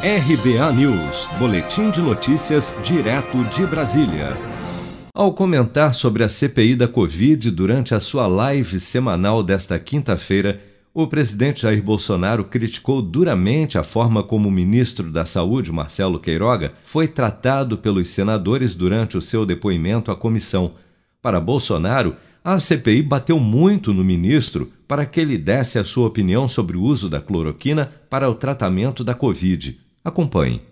RBA News, Boletim de Notícias, direto de Brasília. Ao comentar sobre a CPI da Covid durante a sua live semanal desta quinta-feira, o presidente Jair Bolsonaro criticou duramente a forma como o ministro da Saúde, Marcelo Queiroga, foi tratado pelos senadores durante o seu depoimento à comissão. Para Bolsonaro, a CPI bateu muito no ministro para que ele desse a sua opinião sobre o uso da cloroquina para o tratamento da Covid. Acompanhe.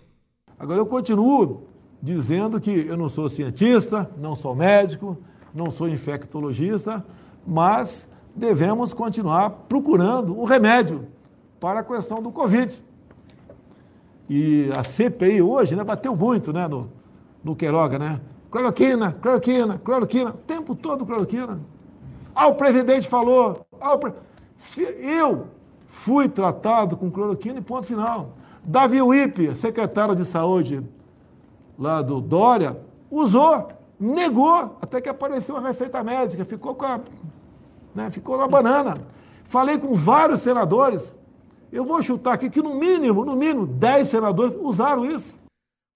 Agora, eu continuo dizendo que eu não sou cientista, não sou médico, não sou infectologista, mas devemos continuar procurando o remédio para a questão do Covid. E a CPI hoje né, bateu muito né, no, no Queiroga, né? Cloroquina, cloroquina, cloroquina, o tempo todo cloroquina. Ah, o presidente falou. Ah, pre... Eu fui tratado com cloroquina e ponto final. Davi Wipe, secretário de saúde lá do Dória, usou, negou, até que apareceu a receita médica, ficou com a. Né, ficou na banana. Falei com vários senadores. Eu vou chutar aqui que no mínimo, no mínimo, 10 senadores usaram isso.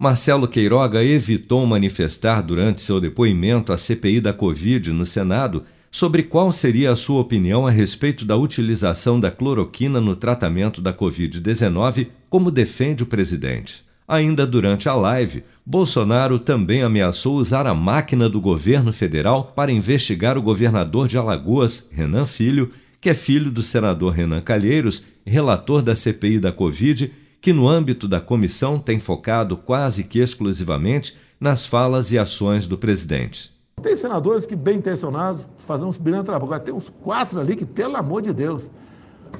Marcelo Queiroga evitou manifestar durante seu depoimento à CPI da Covid no Senado sobre qual seria a sua opinião a respeito da utilização da cloroquina no tratamento da Covid-19, como defende o presidente. Ainda durante a live, Bolsonaro também ameaçou usar a máquina do governo federal para investigar o governador de Alagoas, Renan Filho, que é filho do senador Renan Calheiros, relator da CPI da Covid, que no âmbito da comissão tem focado quase que exclusivamente nas falas e ações do presidente. Tem senadores que, bem intencionados, fazem uns brilhantes trabalho. Agora, tem uns quatro ali que, pelo amor de Deus,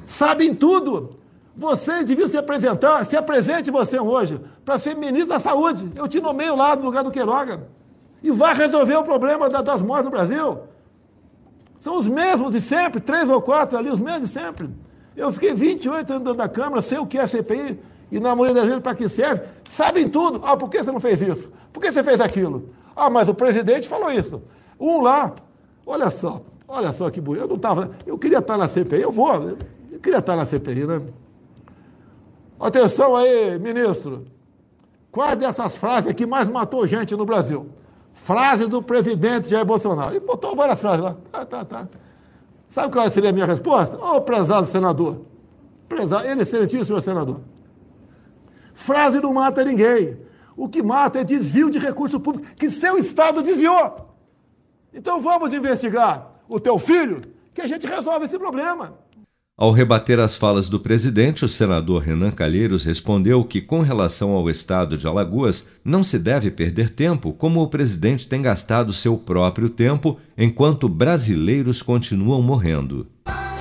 sabem tudo. Vocês deviam se apresentar, se apresente você hoje, para ser ministro da Saúde. Eu te nomeio lá no lugar do Queiroga. E vai resolver o problema das mortes no Brasil. São os mesmos de sempre, três ou quatro ali, os mesmos de sempre. Eu fiquei 28 anos da Câmara, sei o que é CPI, e na maioria das vezes para que serve. Sabem tudo. Ah, por que você não fez isso? Por que você fez aquilo? Ah, mas o presidente falou isso. Um lá, olha só, olha só que bonito. Eu não estava, eu queria estar na CPI, eu vou, eu queria estar na CPI, né? Atenção aí, ministro. Quais dessas frases aqui mais matou gente no Brasil? Frase do presidente Jair Bolsonaro. E botou várias frases lá. Tá, tá, tá. Sabe qual seria a minha resposta? Ô, oh, prezado senador. Prezado, ele é excelentíssimo, senador. Frase não mata ninguém. O que mata é desvio de recurso público que seu Estado desviou. Então vamos investigar o teu filho, que a gente resolve esse problema. Ao rebater as falas do presidente, o senador Renan Calheiros respondeu que, com relação ao estado de Alagoas, não se deve perder tempo, como o presidente tem gastado seu próprio tempo enquanto brasileiros continuam morrendo.